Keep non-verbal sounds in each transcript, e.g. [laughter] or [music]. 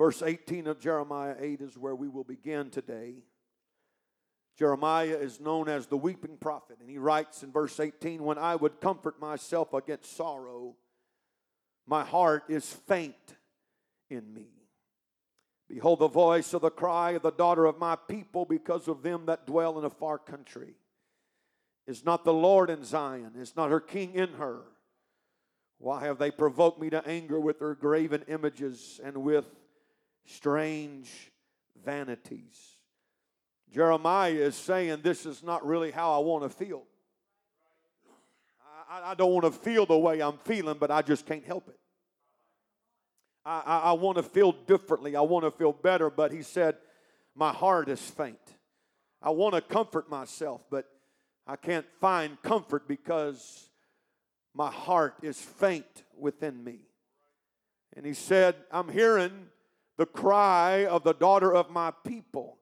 Verse 18 of Jeremiah 8 is where we will begin today. Jeremiah is known as the weeping prophet, and he writes in verse 18 When I would comfort myself against sorrow, my heart is faint in me. Behold, the voice of the cry of the daughter of my people because of them that dwell in a far country. Is not the Lord in Zion? Is not her king in her? Why have they provoked me to anger with their graven images and with strange vanities? Jeremiah is saying, This is not really how I want to feel. I, I don't want to feel the way I'm feeling, but I just can't help it. I, I, I want to feel differently. I want to feel better. But he said, My heart is faint. I want to comfort myself, but I can't find comfort because my heart is faint within me. And he said, I'm hearing the cry of the daughter of my people.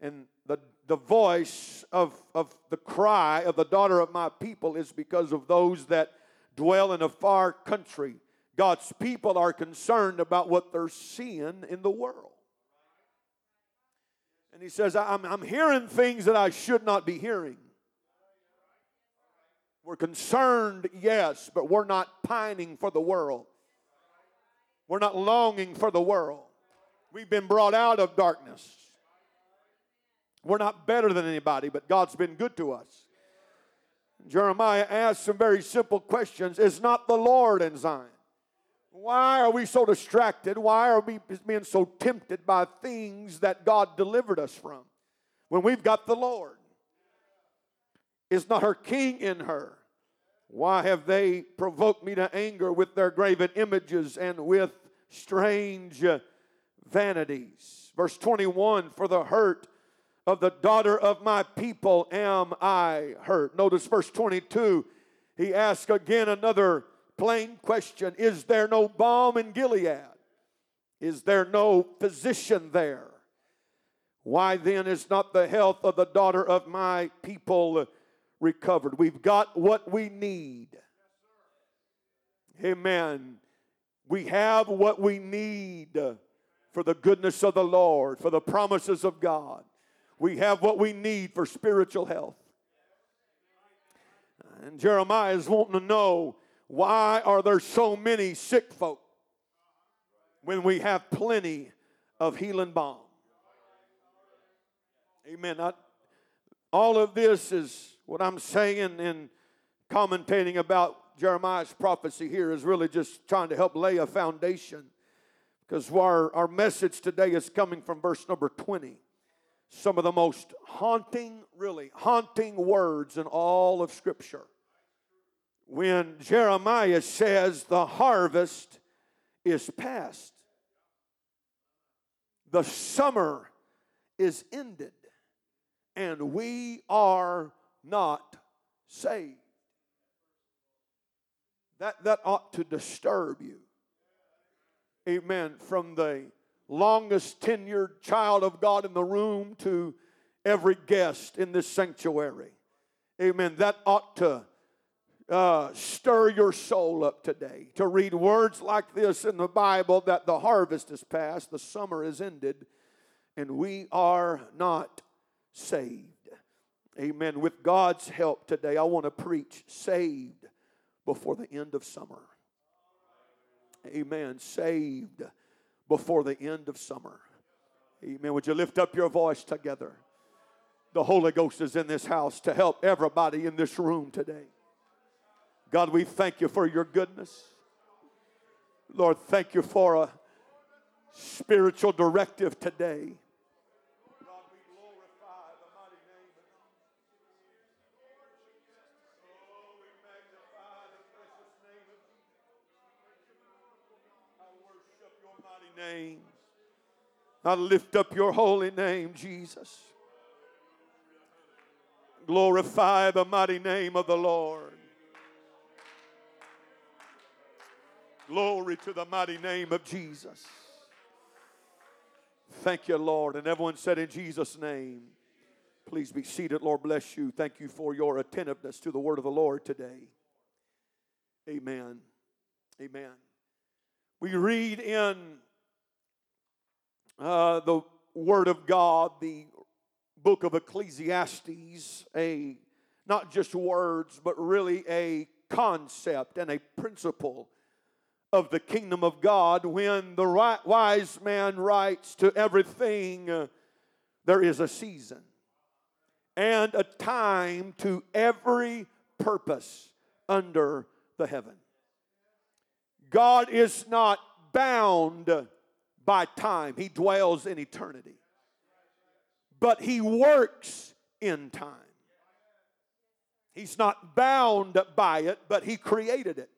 And the, the voice of, of the cry of the daughter of my people is because of those that dwell in a far country God's people are concerned about what they're seeing in the world. And he says, I'm, I'm hearing things that I should not be hearing. We're concerned, yes, but we're not pining for the world. We're not longing for the world. We've been brought out of darkness. We're not better than anybody, but God's been good to us. Jeremiah asked some very simple questions Is not the Lord in Zion? Why are we so distracted? Why are we being so tempted by things that God delivered us from when we've got the Lord? Is not her king in her? Why have they provoked me to anger with their graven images and with strange vanities? Verse 21 For the hurt of the daughter of my people am I hurt. Notice verse 22. He asks again another plain question Is there no balm in Gilead? Is there no physician there? Why then is not the health of the daughter of my people recovered? We've got what we need. Amen. We have what we need for the goodness of the Lord, for the promises of God. We have what we need for spiritual health. And Jeremiah is wanting to know why are there so many sick folk when we have plenty of healing balm? Amen. I, all of this is what I'm saying and commentating about Jeremiah's prophecy here is really just trying to help lay a foundation because our, our message today is coming from verse number 20. Some of the most haunting, really haunting words in all of Scripture when Jeremiah says the harvest is past, the summer is ended, and we are not saved. That, that ought to disturb you. Amen. From the longest tenured child of God in the room to every guest in this sanctuary. Amen. That ought to uh, stir your soul up today to read words like this in the Bible that the harvest is past, the summer is ended, and we are not saved. Amen. With God's help today, I want to preach saved before the end of summer. Amen. Saved before the end of summer. Amen. Would you lift up your voice together? The Holy Ghost is in this house to help everybody in this room today. God, we thank you for your goodness. Lord, thank you for a spiritual directive today. Name. I lift up your holy name, Jesus. Glorify the mighty name of the Lord. Glory to the mighty name of Jesus. Thank you, Lord. And everyone said, In Jesus' name, please be seated. Lord bless you. Thank you for your attentiveness to the word of the Lord today. Amen. Amen. We read in uh, the Word of God, the book of Ecclesiastes, a not just words, but really a concept and a principle of the kingdom of God. When the wise man writes to everything, uh, there is a season and a time to every purpose under the heaven. God is not bound by time, He dwells in eternity. But He works in time. He's not bound by it, but He created it.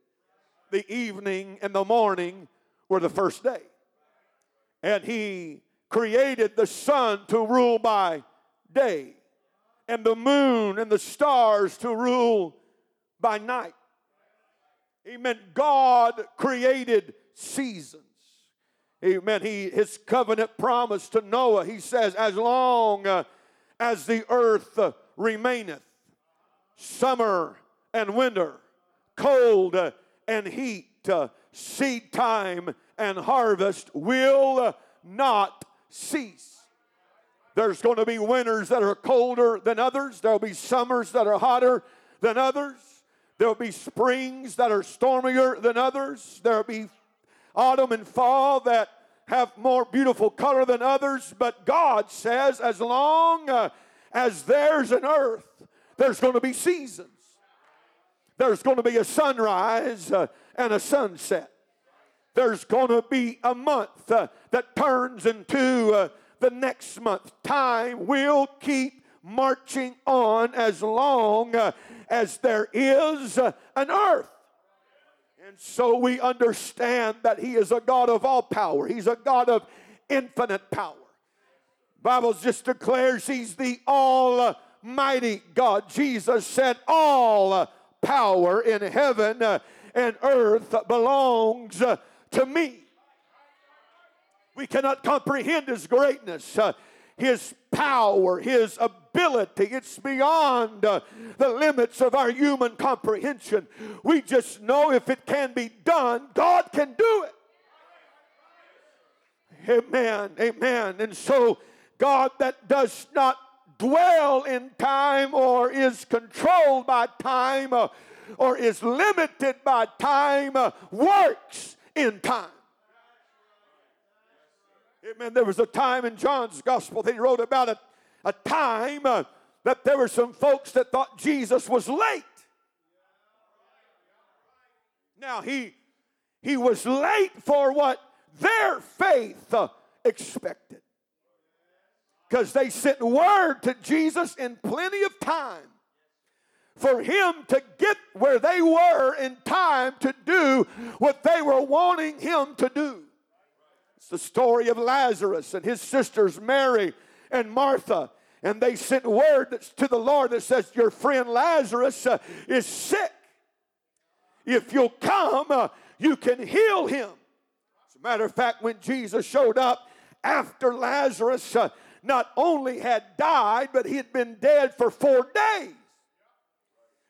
The evening and the morning were the first day. And He created the sun to rule by day, and the moon and the stars to rule by night. Amen. God created seasons. Amen. He his covenant promise to Noah. He says, as long uh, as the earth uh, remaineth, summer and winter, cold uh, and heat, seed time and harvest will not cease. There's going to be winters that are colder than others. There'll be summers that are hotter than others. There'll be springs that are stormier than others. There'll be autumn and fall that have more beautiful color than others. But God says, as long uh, as there's an earth, there's going to be seasons. There's going to be a sunrise uh, and a sunset. There's going to be a month uh, that turns into the next month. Time will keep marching on as long as there is an earth. And so we understand that He is a God of all power. He's a God of infinite power. Bible just declares He's the Almighty God. Jesus said, All power in heaven and earth belongs to me. We cannot comprehend His greatness. His power, His ability. It's beyond uh, the limits of our human comprehension. We just know if it can be done, God can do it. Amen. Amen. And so, God that does not dwell in time or is controlled by time uh, or is limited by time uh, works in time. Amen. There was a time in John's gospel that he wrote about a, a time uh, that there were some folks that thought Jesus was late. Now he he was late for what their faith uh, expected. Because they sent word to Jesus in plenty of time for him to get where they were in time to do what they were wanting him to do. It's the story of Lazarus and his sisters Mary and Martha. And they sent word to the Lord that says, Your friend Lazarus uh, is sick. If you'll come, uh, you can heal him. As a matter of fact, when Jesus showed up after Lazarus uh, not only had died, but he had been dead for four days.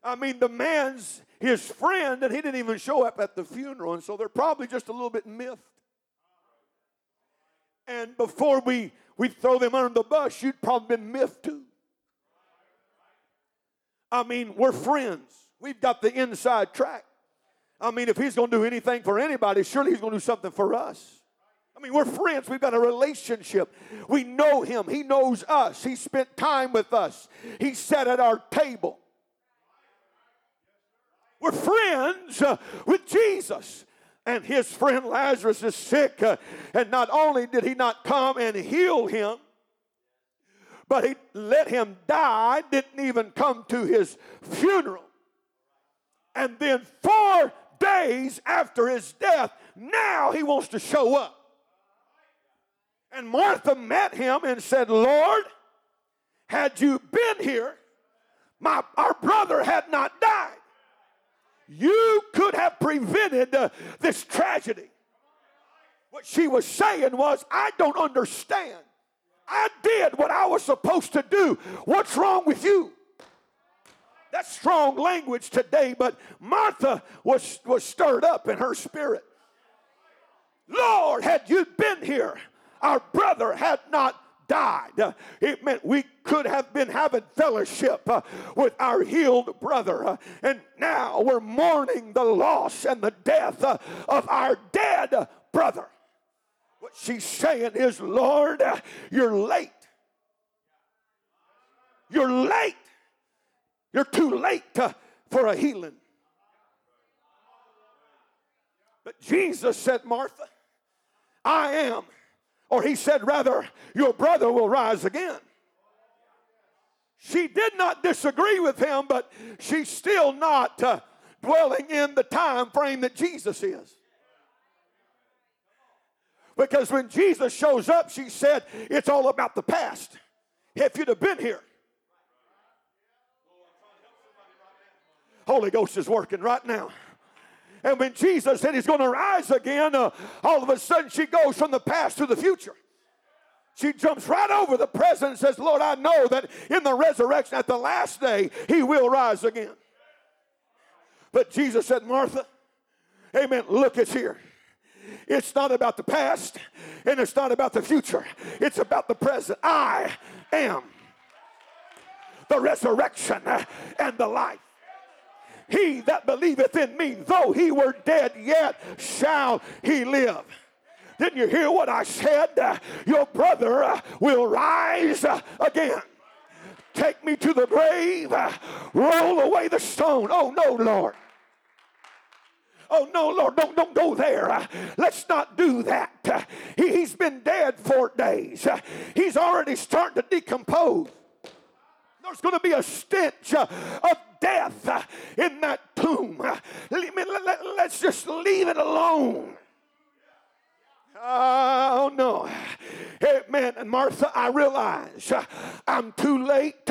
I mean, the man's his friend, and he didn't even show up at the funeral, and so they're probably just a little bit miffed. And before we, we throw them under the bus, you'd probably been miffed too. I mean, we're friends. We've got the inside track. I mean, if he's going to do anything for anybody, surely he's going to do something for us. I mean, we're friends. We've got a relationship. We know him. He knows us. He spent time with us. He sat at our table. We're friends uh, with Jesus and his friend Lazarus is sick. Uh, and not only did he not come and heal him, but he let him die, didn't even come to his funeral. And then four days after his death, now he wants to show up. And Martha met him and said, Lord, had you been here, my, our brother had not died. You could have prevented uh, this tragedy. What she was saying was, I don't understand. I did what I was supposed to do. What's wrong with you? That's strong language today, but Martha was, was stirred up in her spirit. Lord, had you been here, our brother had not died. It meant we could have been having fellowship uh, with our healed brother. Uh, and now we're mourning the loss and the death uh, of our dead brother. What she's saying is, Lord, you're late. You're late. You're too late for a healing. But Jesus said, Martha, I am or he said, rather, your brother will rise again. She did not disagree with him, but she's still not uh, dwelling in the time frame that Jesus is. Because when Jesus shows up, she said, it's all about the past. If you'd have been here, Holy Ghost is working right now. And when Jesus said he's going to rise again, uh, all of a sudden she goes from the past to the future. She jumps right over the present and says, Lord, I know that in the resurrection at the last day, he will rise again. But Jesus said, Martha, amen, look, it's here. It's not about the past and it's not about the future, it's about the present. I am the resurrection and the life. He that believeth in me, though he were dead, yet shall he live. Didn't you hear what I said? Uh, your brother uh, will rise uh, again. Take me to the grave, roll away the stone. Oh, no, Lord. Oh, no, Lord, don't, don't go there. Let's not do that. He, has been dead four days. He's already starting to decompose. There's going to be a stench uh, of death uh, in that tomb. Let's just leave it alone. Oh no. Amen. And Martha, I realize uh, I'm too late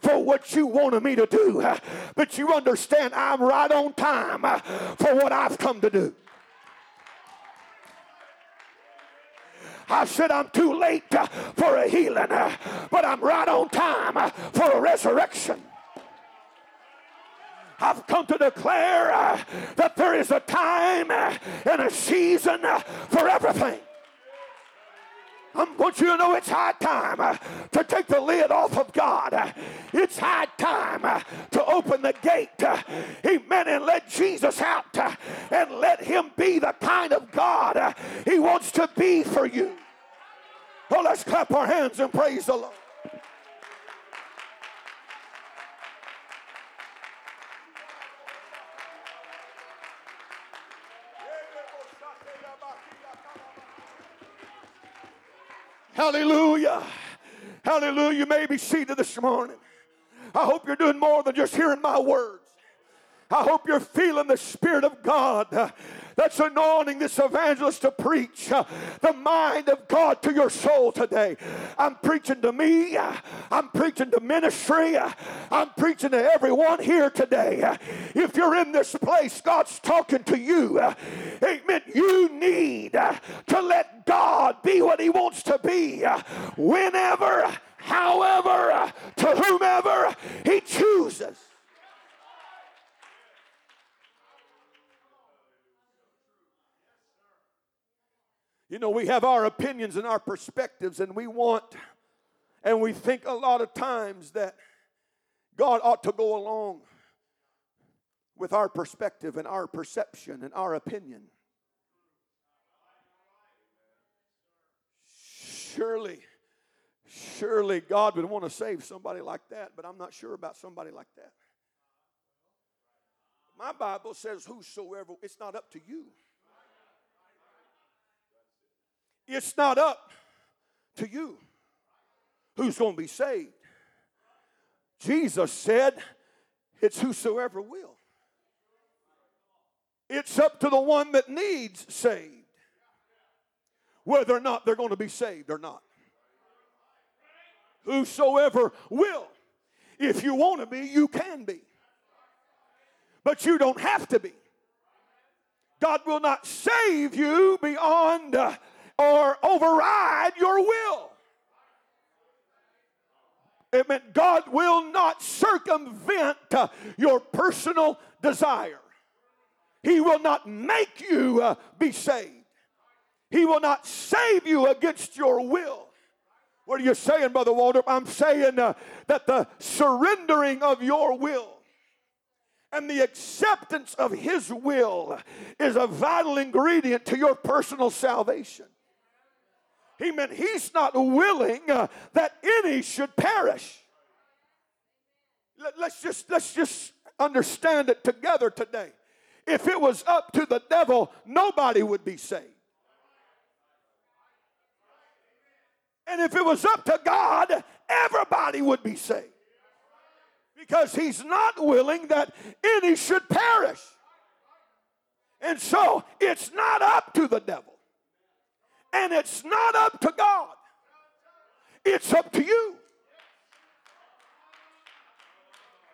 for what you wanted me to do. But you understand I'm right on time for what I've come to do. I said, I'm too late for a healing, but I'm right on time for a resurrection. I've come to declare uh, that there is a time uh, and a season uh, for everything. I want you to know it's high time uh, to take the lid off of God. Uh, it's high time uh, to open the gate, amen, and let Jesus out and let Him be the kind of God He wants to be for you. Well, let's clap our hands and praise the Lord. Hallelujah. Hallelujah. You may be seated this morning. I hope you're doing more than just hearing my words. I hope you're feeling the Spirit of God that's anointing this evangelist to preach uh, the mind of God to your soul today. I'm preaching to me, uh, I'm preaching to ministry, uh, I'm preaching to everyone here today. Uh, if you're in this place, God's talking to you. Amen. You need to let God be what He wants to be whenever, however, to whomever He chooses. You know, we have our opinions and our perspectives, and we want, and we think a lot of times that God ought to go along with our perspective and our perception and our opinion. Surely, surely God would want to save somebody like that, but I'm not sure about somebody like that. My Bible says, Whosoever, it's not up to you. It's not up to you who's going to be saved. Jesus said, It's whosoever will. It's up to the one that needs saved whether or not they're going to be saved or not. Whosoever will. If you want to be, you can be. But you don't have to be. God will not save you beyond uh, or override your will. Amen. God will not circumvent uh, your personal desire. He will not make you uh, be saved. He will not save you against your will. What are you saying, Brother Walter? I'm saying uh, that the surrendering of your will and the acceptance of His will is a vital ingredient to your personal salvation. Meant He's not willing uh, that any should perish. Let, let's just let's just understand it together today. If it was up to the devil, nobody would be saved. And if it was up to God, everybody would be saved. Because he's not willing that any should perish. And so it's not up to the devil. And it's not up to God. It's up to you.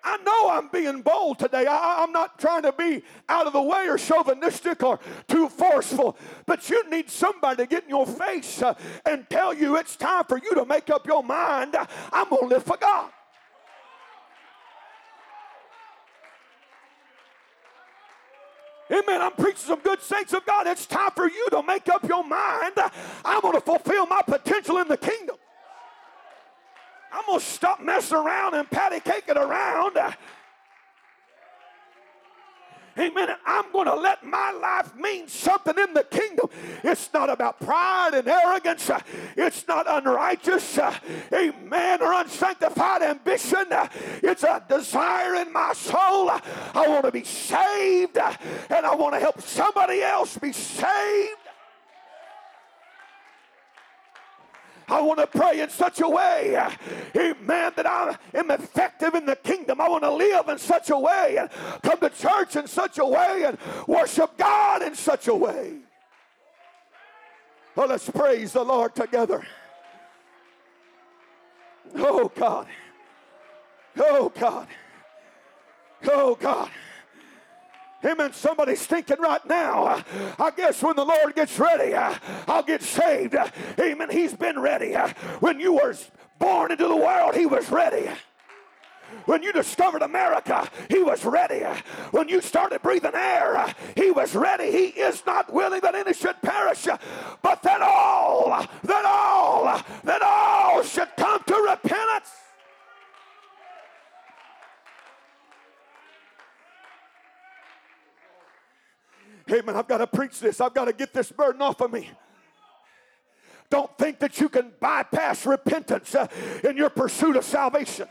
I know I'm being bold today. I, am not trying to be out of the way or chauvinistic or too forceful, but you need somebody to get in your face uh, and tell you it's time for you to make up your mind. I'm going to live for God. Amen. I'm preaching some good saints of God. It's time for you to make up your mind. I'm going to fulfill my potential in the kingdom. I'm going to stop messing around and patty caking around. Amen. I'm going to let my life mean something in the kingdom. It's not about pride and arrogance. It's not unrighteous. Amen. Or unsanctified ambition. It's a desire in my soul. I want to be saved and I want to help somebody else be saved. I want to pray in such a way, amen, that I am effective in the kingdom. I want to live in such a way and come to church in such a way and worship God in such a way. Well, let's praise the Lord together. Oh, God. Oh, God. Oh, God. Amen. Somebody's thinking right now, I guess when the Lord gets ready, I'll get saved. Amen. He's been ready. When you were born into the world, He was ready. When you discovered America, He was ready. When you started breathing air, He was ready. He is not willing that any should perish, but that all, that all, that all should come to repentance. Amen. I've got to preach this. I've got to get this burden off of me. Don't think that you can bypass repentance uh, in your pursuit of salvation.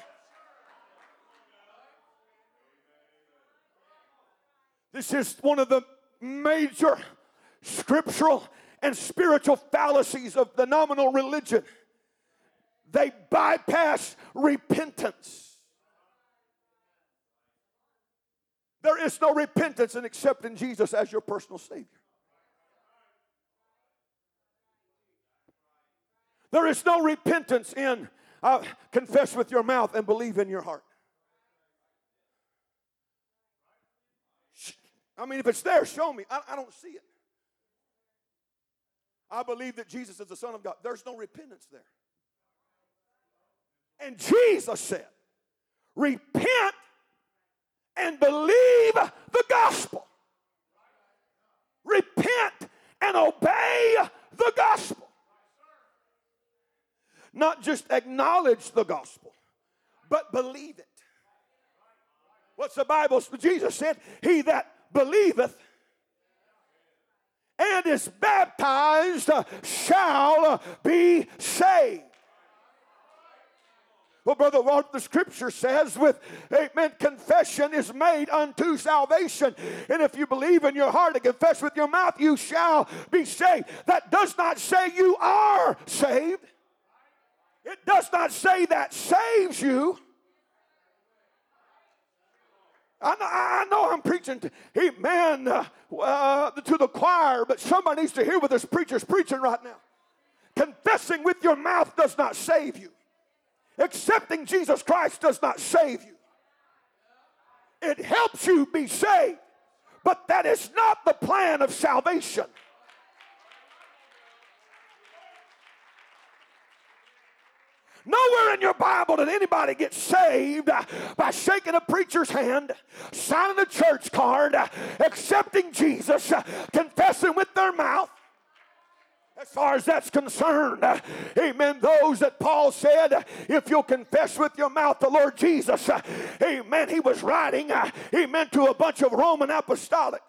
This is one of the major scriptural and spiritual fallacies of the nominal religion. They bypass repentance. There is no repentance in accepting Jesus as your personal Savior. There is no repentance in uh, confess with your mouth and believe in your heart. I mean, if it's there, show me. I, I don't see it. I believe that Jesus is the Son of God. There's no repentance there. And Jesus said, Repent and believe the gospel. Repent and obey the gospel. Not just acknowledge the gospel, but believe it. What's the Bible? Jesus said, He that believeth and is baptized shall be saved. Well, Brother what the scripture says with, amen, confession is made unto salvation. And if you believe in your heart and confess with your mouth, you shall be saved. That does not say you are saved. It does not say that saves you. I know, I know I'm preaching to, amen, uh, uh, to the choir, but somebody needs to hear what this preacher's preaching right now. Confessing with your mouth does not save you. Accepting Jesus Christ does not save you, it helps you be saved, but that is not the plan of salvation. Nowhere in your Bible did anybody get saved uh, by shaking a preacher's hand, signing a church card, uh, accepting Jesus, uh, confessing with their mouth. As far as that's concerned. Amen. Those that Paul said, if you'll confess with your mouth the Lord Jesus, amen, he was writing, amen, to a bunch of Roman apostolics.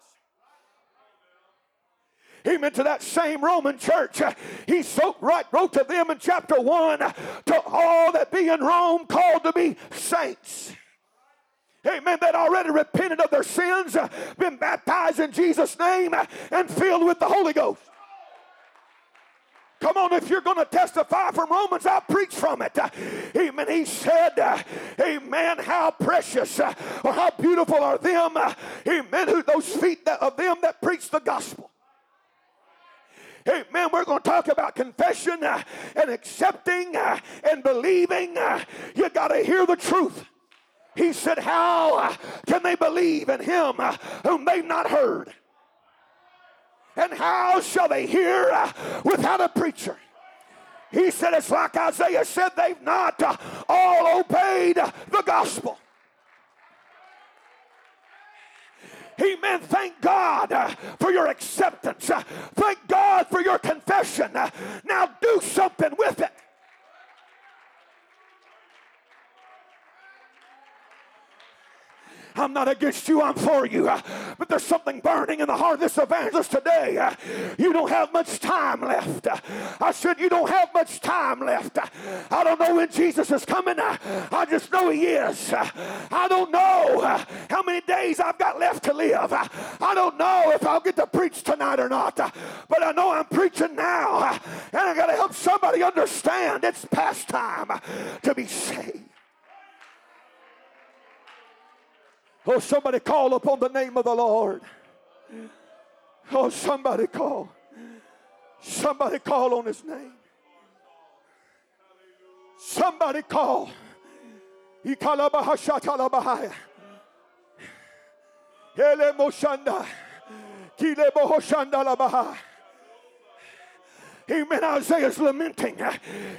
Amen. To that same Roman church. He so, right, wrote to them in chapter 1 to all that be in Rome called to be saints. Amen. That already repented of their sins, been baptized in Jesus' name, and filled with the Holy Ghost. Come on, if you're going to testify from Romans, I'll preach from it. Amen. He said, Amen, how precious or how beautiful are them, Amen, who those feet of them that preach the gospel. Amen. We're going to talk about confession and accepting and believing. You got to hear the truth. He said, How can they believe in him whom they've not heard? And how shall they hear uh, without a preacher? He said, It's like Isaiah said, they've not uh, all obeyed the gospel. Amen. Thank God uh, for your acceptance. Uh, thank God for your confession. Uh, now do something with it. I'm not against you, I'm for you. But there's something burning in the heart of this evangelist today. You don't have much time left. I said, You don't have much time left. I don't know when Jesus is coming. I just know He is. I don't know how many days I've got left to live. I don't know if I'll get to preach tonight or not. But I know I'm preaching now. And I got to help somebody understand it's past time to be saved. Oh, somebody call upon the name of the Lord. Oh, somebody call. Somebody call on his name. Somebody call. Ele moshanda. Kile bohoshanda la. Amen. Isaiah's lamenting.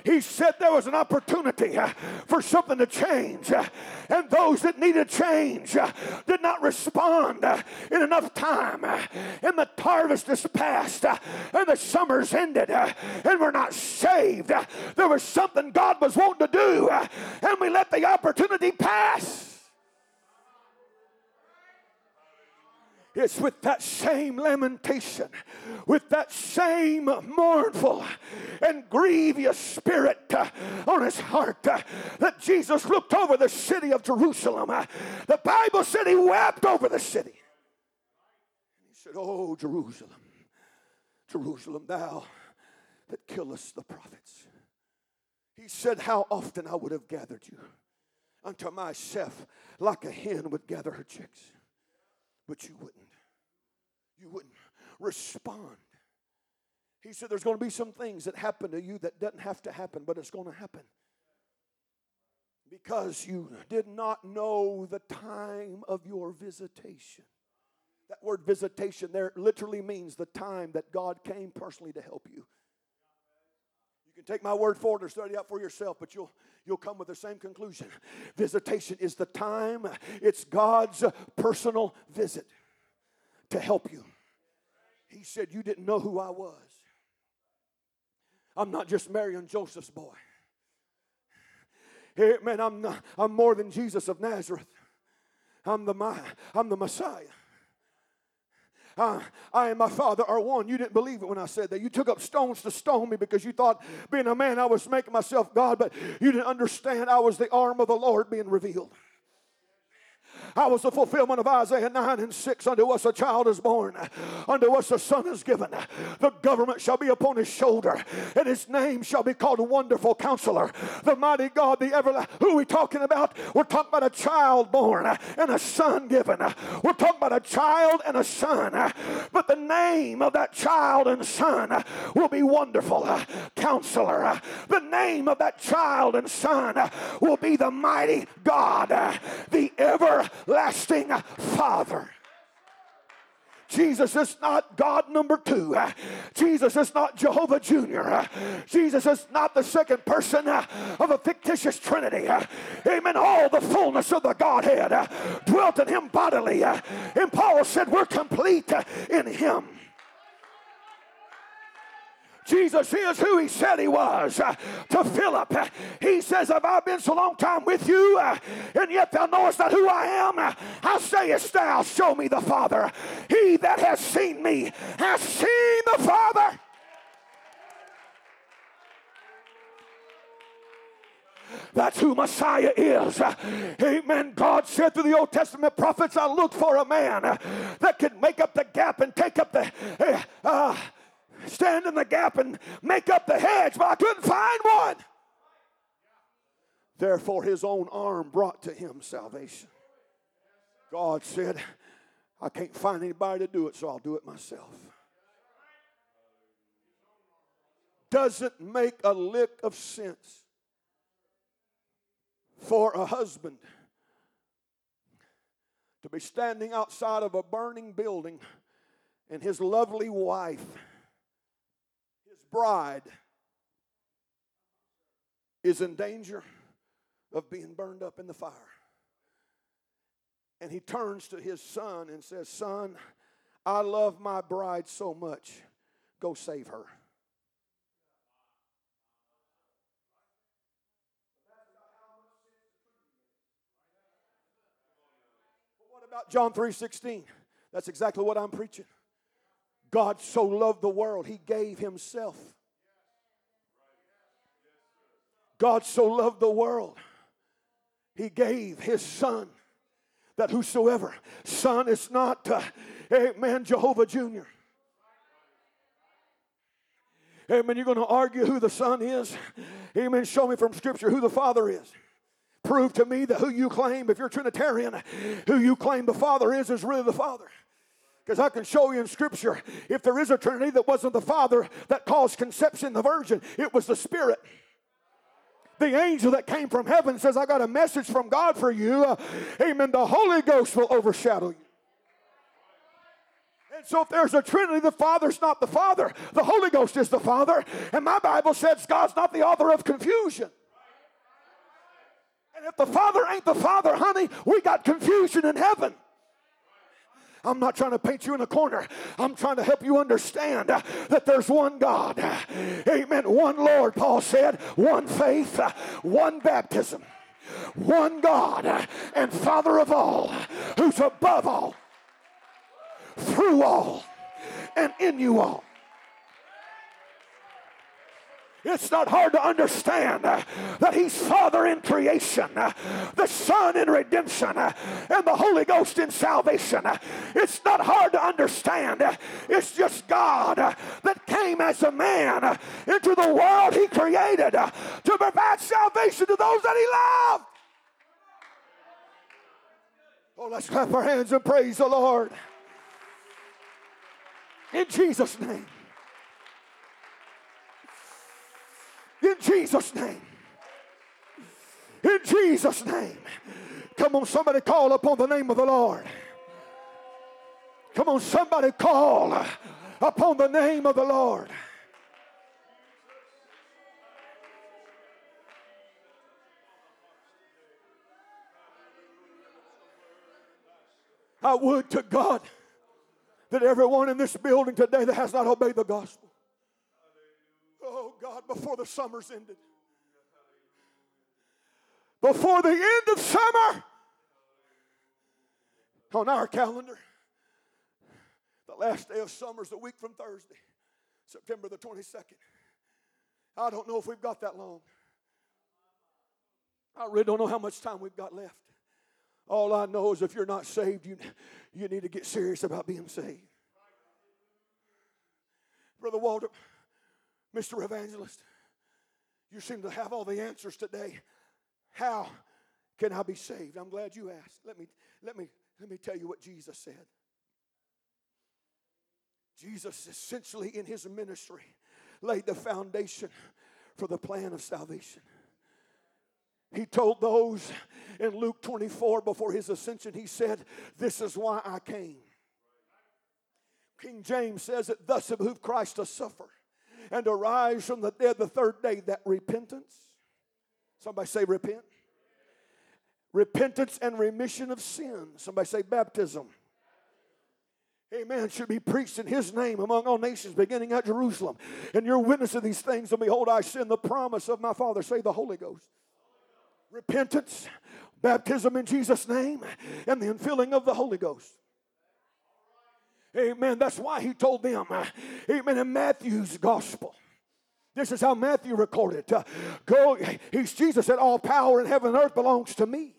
He said there was an opportunity for something to change. And those that needed change did not respond in enough time. And the harvest is past. And the summer's ended. And we're not saved. There was something God was wanting to do. And we let the opportunity pass. It's with that same lamentation, with that same mournful and grievous spirit uh, on his heart uh, that Jesus looked over the city of Jerusalem. Uh, the Bible said he wept over the city. He said, Oh, Jerusalem, Jerusalem, thou that killest the prophets. He said, How often I would have gathered you unto myself like a hen would gather her chicks but you wouldn't. You wouldn't respond. He said there's going to be some things that happen to you that doesn't have to happen, but it's going to happen. Because you did not know the time of your visitation. That word visitation there literally means the time that God came personally to help you. Can take my word for it or study out for yourself, but you'll you'll come with the same conclusion. Visitation is the time, it's God's personal visit to help you. He said, You didn't know who I was. I'm not just Mary and Joseph's boy. Man, I'm, not, I'm more than Jesus of Nazareth. I'm the, I'm the Messiah. I, I and my Father are one. You didn't believe it when I said that. You took up stones to stone me because you thought, being a man, I was making myself God, but you didn't understand I was the arm of the Lord being revealed. I was the fulfillment of Isaiah 9 and 6. Unto us a child is born, unto us a son is given. The government shall be upon his shoulder, and his name shall be called Wonderful Counselor, the Mighty God, the Everlasting. Who are we talking about? We're talking about a child born and a son given. We're talking about a child and a son. But the name of that child and son will be Wonderful Counselor. The name of that child and son will be the Mighty God, the Ever everlasting Father. Jesus is not God number two. Jesus is not Jehovah Jr. Jesus is not the second person of a fictitious Trinity. Amen. All the fullness of the Godhead dwelt in him bodily. And Paul said, We're complete in him. Jesus is who he said he was uh, to Philip. He says, Have I been so long time with you, uh, and yet thou knowest not who I am? How sayest thou, Show me the Father? He that has seen me has seen the Father. That's who Messiah is. Amen. God said through the Old Testament prophets, I look for a man that can make up the gap and take up the, uh, stand in the gap and make up the hedge, but I couldn't find one. Therefore, his own arm brought to him salvation. God said, I can't find anybody to do it, so I'll do it myself. Doesn't make a lick of sense for a husband to be standing outside of a burning building and his lovely wife, bride, is in danger of being burned up in the fire. And he turns to his son and says, Son, I love my bride so much. Go save her. But what about John 3:16? That's exactly what I'm preaching. God so loved the world, he gave himself. God so loved the world, he gave his son. That whosoever, son is not, uh, amen, Jehovah Jr. Amen. You're going to argue who the son is. Amen. Show me from Scripture who the father is. Prove to me that who you claim, if you're Trinitarian, who you claim the Father is, is really the Father. Because I can show you in Scripture, if there is a Trinity that wasn't the Father that caused conception, the Virgin, it was the Spirit. The angel that came from heaven says, I got a message from God for you. Uh, amen. The Holy Ghost will overshadow you. And so, if there's a Trinity, the Father's not the Father, the Holy Ghost is the Father. And my Bible says God's not the author of confusion. And if the Father ain't the Father, honey, we got confusion in heaven. I'm not trying to paint you in a corner. I'm trying to help you understand that there's one God. Amen. One Lord, Paul said, one faith, one baptism, one God and Father of all, who's above all, through all, and in you all. It's not hard to understand that He's Father in creation, the Son in redemption, and the Holy Ghost in salvation. It's not hard to understand. It's just God that came as a man into the world He created to provide salvation to those that He loved. Oh, let's clap our hands and praise the Lord. In Jesus' name. In Jesus' name. In Jesus' name. Come on, somebody call upon the name of the Lord. Come on, somebody call upon the name of the Lord. I would to God that everyone in this building today that has not obeyed the gospel God, before the summer's ended. Before the end of summer, on our calendar, the last day of summer is a week from Thursday, September the 22nd. I don't know if we've got that long. I really don't know how much time we've got left. All I know is if you're not saved, you, you need to get serious about being saved. Brother Walter, Mr. Evangelist, you seem to have all the answers today. How can I be saved? I'm glad you asked. Let me, let me, let me tell you what Jesus said. Jesus essentially in his ministry laid the foundation for the plan of salvation. He told those in Luke 24 before his ascension, he said, This is why I came. King James says it thus behooved Christ to suffer and to rise from the dead the third day. That repentance. Somebody say repent. Repentance and remission of sin. Somebody say baptism. Amen. Should be preached in his name among all nations, beginning at Jerusalem. And you're witnessing these things, and behold, I send the promise of my Father, say the Holy Ghost. Repentance, baptism in Jesus' name, and the infilling of the Holy Ghost. Amen. That's why he told them, amen, in Matthew's gospel. This is how Matthew recorded. Uh, go, he's Jesus said, All power in heaven and earth belongs to me.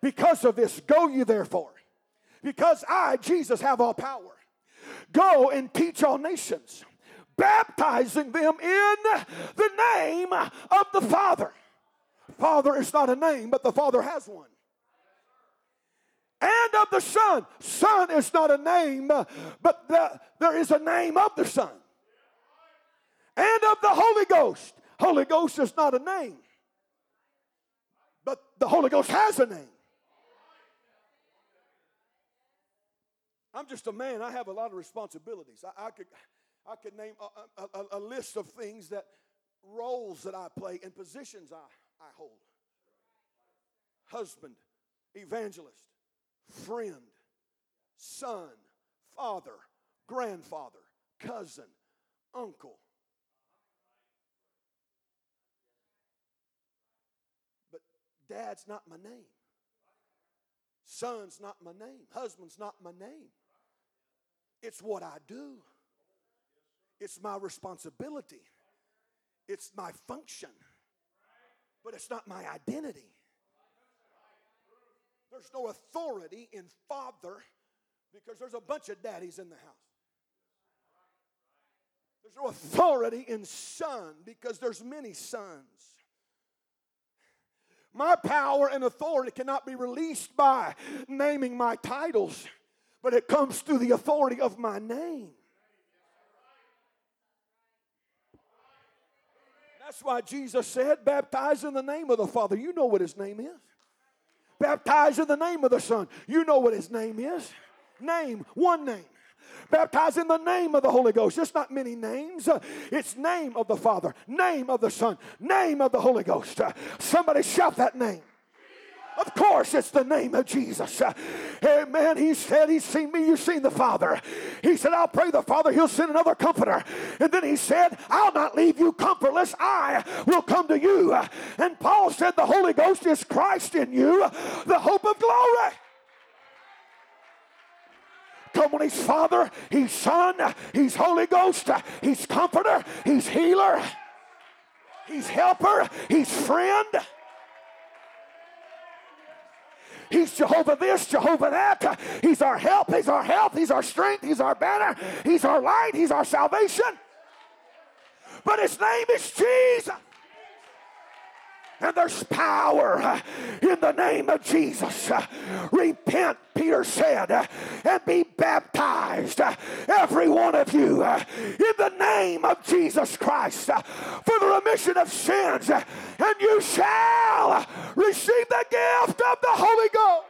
Because of this, go you therefore. Because I, Jesus, have all power. Go and teach all nations, baptizing them in the name of the Father. Father is not a name, but the Father has one. And of the Son. Son is not a name, uh, but the, there is a name of the Son and of the Holy Ghost. Holy Ghost is not a name, but the Holy Ghost has a name. I'm just a man. I have a lot of responsibilities. I, I could, I could name a, a, a, list of things that roles that I play and positions I, I hold husband, evangelist, friend, son, father, grandfather, cousin, uncle, But Dad's not my name. Son's not my name. Husband's not my name. It's what I do, it's my responsibility, it's my function, but it's not my identity. There's no authority in father because there's a bunch of daddies in the house. There's no authority in son because there's many sons. My power and authority cannot be released by naming my titles, but it comes through the authority of my name. That's why Jesus said, Baptize in the name of the Father. You know what his name is. Baptize in the name of the Son. You know what his name is. Name, one name. Baptized in the name of the Holy Ghost. It's not many names. It's name of the Father, name of the Son, name of the Holy Ghost. Somebody shout that name. Of course, it's the name of Jesus. Amen. He said, He's seen me, you've seen the Father. He said, I'll pray the Father, He'll send another comforter. And then He said, I'll not leave you comfortless, I will come to you. And Paul said, The Holy Ghost is Christ in you, the hope of glory. Come on, He's Father, He's Son, He's Holy Ghost, He's Comforter, He's Healer, He's Helper, He's Friend. He's Jehovah this, Jehovah that. He's our help, He's our health, He's our strength, He's our banner, He's our light, He's our salvation. But His name is Jesus. And there's power in the name of Jesus. Repent, Peter said, and be baptized, every one of you, in the name of Jesus Christ for the remission of sins, and you shall receive the gift of the Holy Ghost.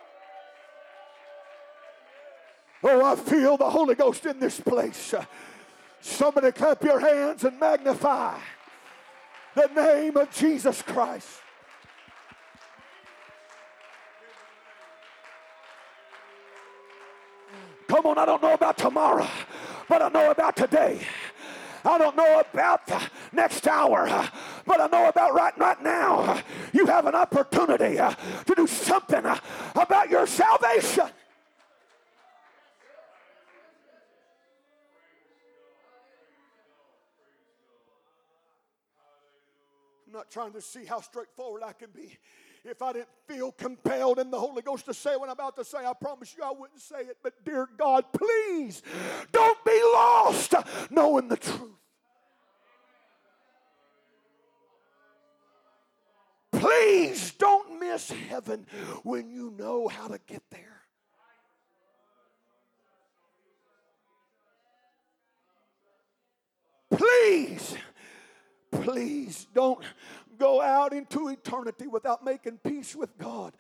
Oh, I feel the Holy Ghost in this place. Somebody clap your hands and magnify the name of Jesus Christ. Come on, I don't know about tomorrow, but I know about today. I don't know about the next hour, but I know about right, right now. You have an opportunity to do something about your salvation. Not trying to see how straightforward I can be. If I didn't feel compelled in the Holy Ghost to say what I'm about to say, I promise you I wouldn't say it. But dear God, please don't be lost knowing the truth. Please don't miss heaven when you know how to get there. Please Please don't go out into eternity without making peace with God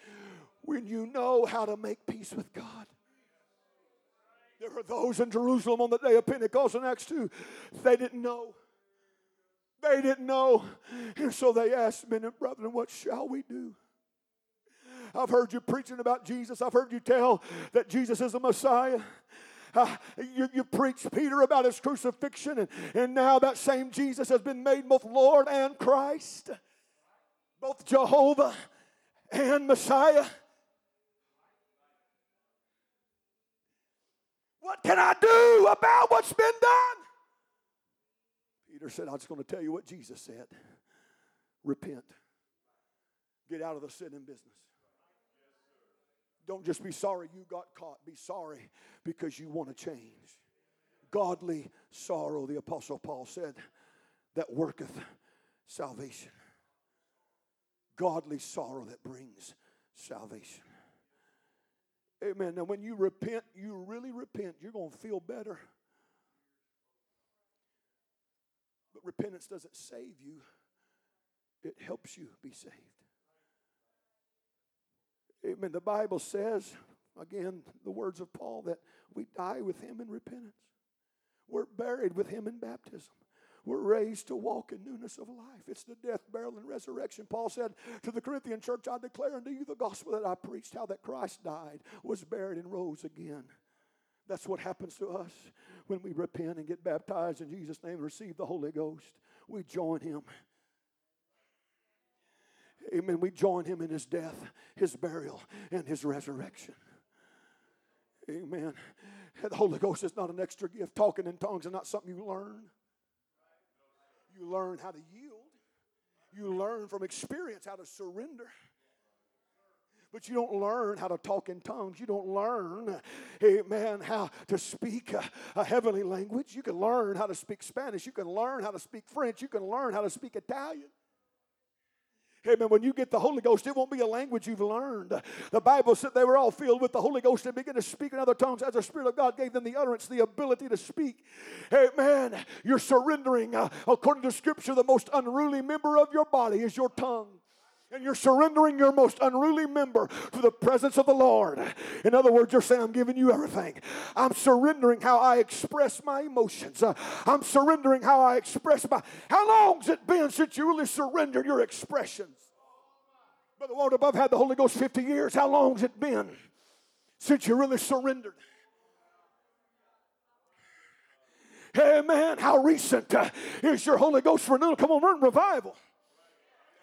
when you know how to make peace with God. There were those in Jerusalem on the day of Pentecost in Acts 2. They didn't know. They didn't know. And so they asked men and brethren, What shall we do? I've heard you preaching about Jesus. I've heard you tell that Jesus is the Messiah. Uh, you, you preach Peter about his crucifixion, and, and now that same Jesus has been made both Lord and Christ, both Jehovah and Messiah. What can I do about what's been done? Peter said, I'm just going to tell you what Jesus said repent, get out of the sinning business. Don't just be sorry you got caught, be sorry because you want to change. Godly sorrow, the Apostle Paul said, that worketh salvation. Godly sorrow that brings salvation. Amen. Now, when you repent, you really repent, you're going to feel better. But repentance doesn't save you, it helps you be saved. Amen. The Bible says, again, the words of Paul, that we die with him in repentance. We're buried with him in baptism. We're raised to walk in newness of life. It's the death, burial, and resurrection. Paul said to the Corinthian church, I declare unto you the gospel that I preached, how that Christ died, was buried, and rose again. That's what happens to us when we repent and get baptized in Jesus' name and receive the Holy Ghost. We join him. Amen. We join him in his death, his burial, and his resurrection. Amen. The Holy Ghost is not an extra gift. Talking in tongues is not something you learn. You learn how to yield. You learn from experience how to surrender. But you don't learn how to talk in tongues. You don't learn, amen, how to speak a, a, heavenly language. You can learn how to speak Spanish. You can learn how to speak French. You can learn how to speak Italian. Amen. When you get the Holy Ghost, it won't be a language you've learned. The Bible said they were all filled with the Holy Ghost and began to speak in other tongues as the Spirit of God gave them the utterance, the ability to speak. Amen. You're surrendering, uh, according to Scripture, the most unruly member of your body is your tongue and you're surrendering your most unruly member to the presence of the Lord. In other words, you're saying, I'm giving you everything. I'm surrendering how I express my emotions. Uh, I'm surrendering how I express my. How long's it been since you really surrendered your expressions? Brother Walter Above had the Holy Ghost 50 years. How long's it been since you really surrendered? Hey man, how recent uh, is your Holy Ghost renewal? Come on, we're in revival.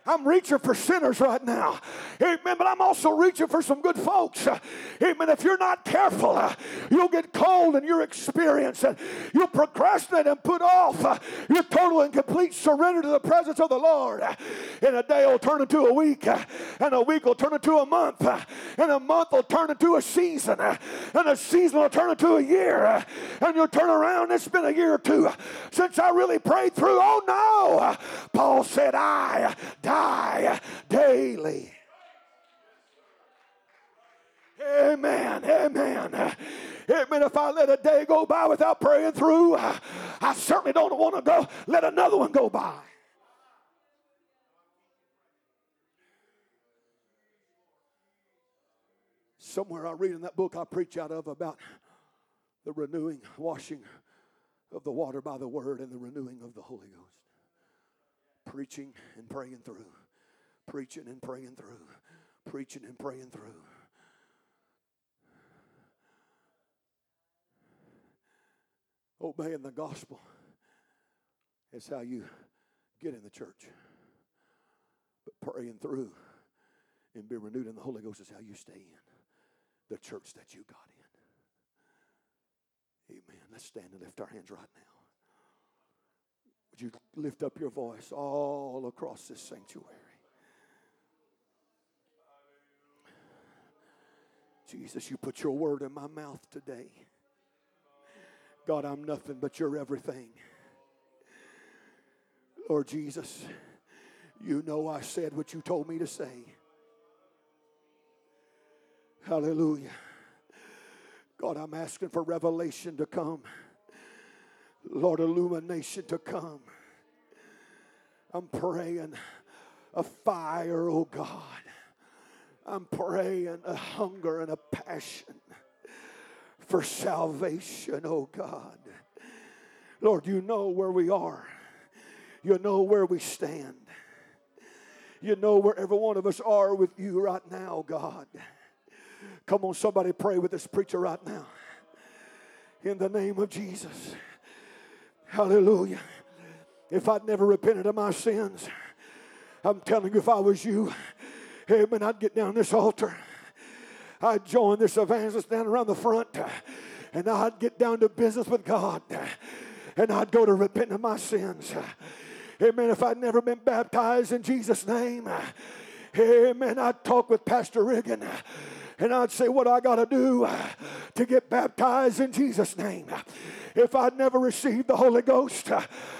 I'm reaching for sinners right now. Amen. But I'm also reaching for some good folks. Amen. If you're not careful, uh, you'll get cold in your experience and you'll procrastinate and put off uh, your total and complete surrender to the presence of the Lord. Uh, and a day will turn into a week, uh, and a week will turn into a month, uh, and a month will turn into a season, and a season will turn into a year. And you'll turn around, it's been a year or two since I really prayed through. Oh no. Paul said, I die daily. Amen. Amen. Amen. If I let a day go by without praying through, I certainly don't want to go let another one go by. Somewhere I read in that book I preach out of about the renewing, washing of the water by the word and the renewing of the Holy Ghost preaching and praying through, preaching and praying through, preaching and praying through. Obeying the gospel is how you get in the church. But praying through and be renewed in the Holy Ghost is how you stay in the church that you got in. Amen. Let's stand and lift our hands right now. You lift up your voice all across this sanctuary? Jesus, you put your word in my mouth today. God, I'm nothing but you're everything. Lord Jesus, you know I said what you told me to say. Hallelujah. God, I'm asking for revelation to come. Lord, illumination to come. I'm praying a fire, oh God. I'm praying a hunger and a passion for salvation, oh God. Lord, you know where we are. You know where we stand. You know where every one of us are with you right now, God. Come on, somebody pray with this preacher right now. in the name of Jesus. Hallelujah. If I'd never repented of my sins, I'm telling you, if I was you, amen, I'd get down this altar. I'd join this evangelist down around the front, and I'd get down to business with God, and I'd go to repent of my sins. Amen. If I'd never been baptized in Jesus' name, amen, I'd talk with Pastor Riggin and I'd say, What I got to do to get baptized in Jesus' name. If I'd never received the Holy Ghost,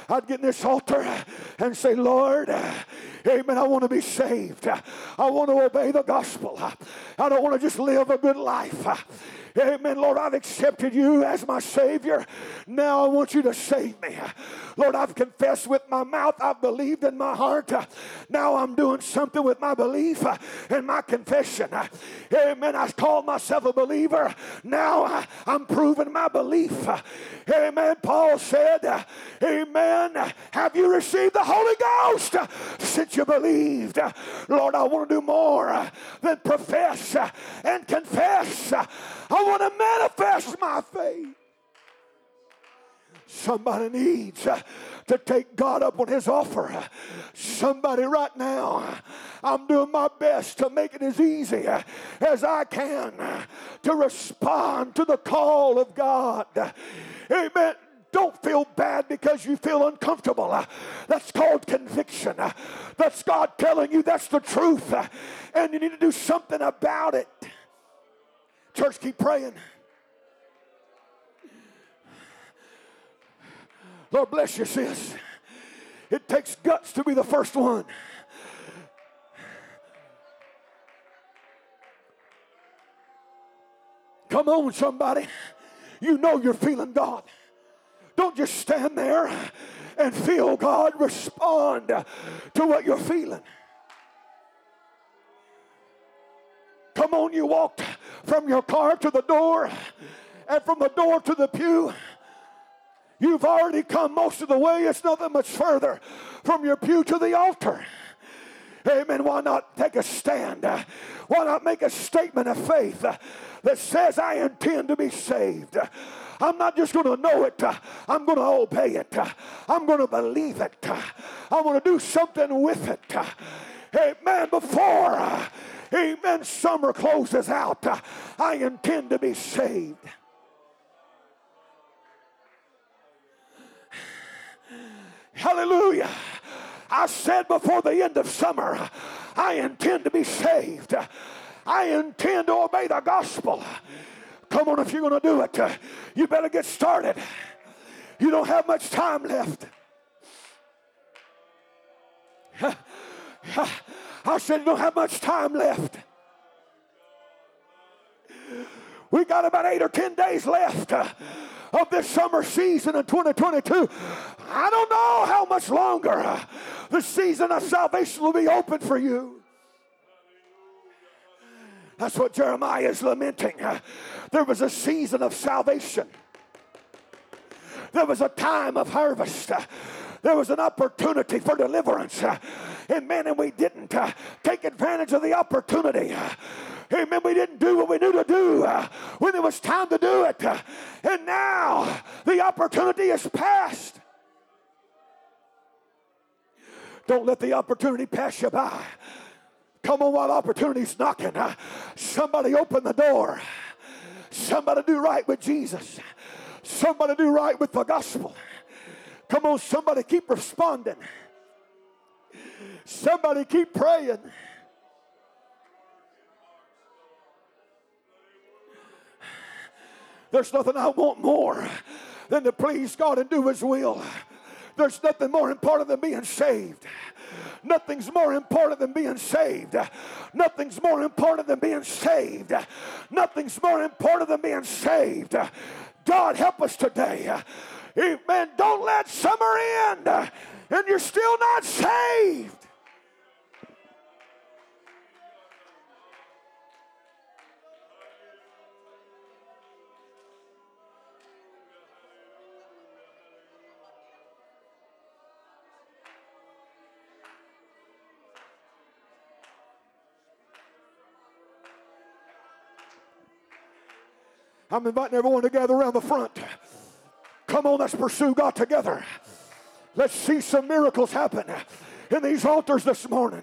I'd get in this altar and say, Lord, amen, I want to be saved. I want to obey the gospel. I don't want to just live a good life. Amen. Lord, I've accepted you as my Savior. Now I want you to save me. Lord, I've confessed with my mouth, I've believed in my heart. Now I'm doing something with my belief and my confession. Amen. I called myself a believer. Now I'm proving my belief. Amen. Paul said, Amen. Have you received the Holy Ghost since you believed? Lord, I want to do more than profess and confess. I want to manifest my faith. Somebody needs uh, to take God up on his offer. Somebody right now, I'm doing my best to make it as easy as I can to respond to the call of God. Amen. Don't feel bad because you feel uncomfortable. That's called conviction. That's God telling you that's the truth. And you need to do something about it. Church, keep praying. Lord bless you, sis. It takes guts to be the first one. Come on, somebody. You know you're feeling God. Don't just stand there and feel God. Respond to what you're feeling. Come on, you walked from your car to the door and from the door to the pew. You've already come most of the way. It's nothing much further from your pew to the altar. Amen. Why not take a stand? Why not make a statement of faith that says, I intend to be saved? I'm not just going to know it, I'm going to obey it. I'm going to believe it. I want to do something with it. Amen. Before, amen, summer closes out, uh, I intend to be saved. Hallelujah. I said before the end of summer, I intend to be saved. I intend to obey the gospel. Come on, if you're going to do it, uh, you better get started. You don't have much time left. [laughs] I said, don't have much time left. We got about eight or ten days left uh, of this summer season in 2022. I don't know how much longer uh, the season of salvation will be open for you. That's what Jeremiah is lamenting. Uh, there was a season of salvation. There was a time of harvest. There was an opportunity for deliverance. Amen. And we didn't take advantage of the opportunity. Amen. We didn't do what we knew to do uh, when it was time to do it. Uh, and now the opportunity is past. Don't let the opportunity pass you by. Come on while opportunity's knocking. Uh, somebody open the door. Somebody do right with Jesus. Somebody do right with the gospel. Come on, somebody keep responding. Somebody keep praying. There's nothing I want more than to please God and do His will. There's nothing more important than being saved. Nothing's more important than being saved. Nothing's more important than being saved. Nothing's more important than being saved. God help us today. Amen. Don't let summer end and you're still not saved. I'm inviting everyone to gather around the front. Come on, let's pursue God together. Let's see some miracles happen in these altars this morning.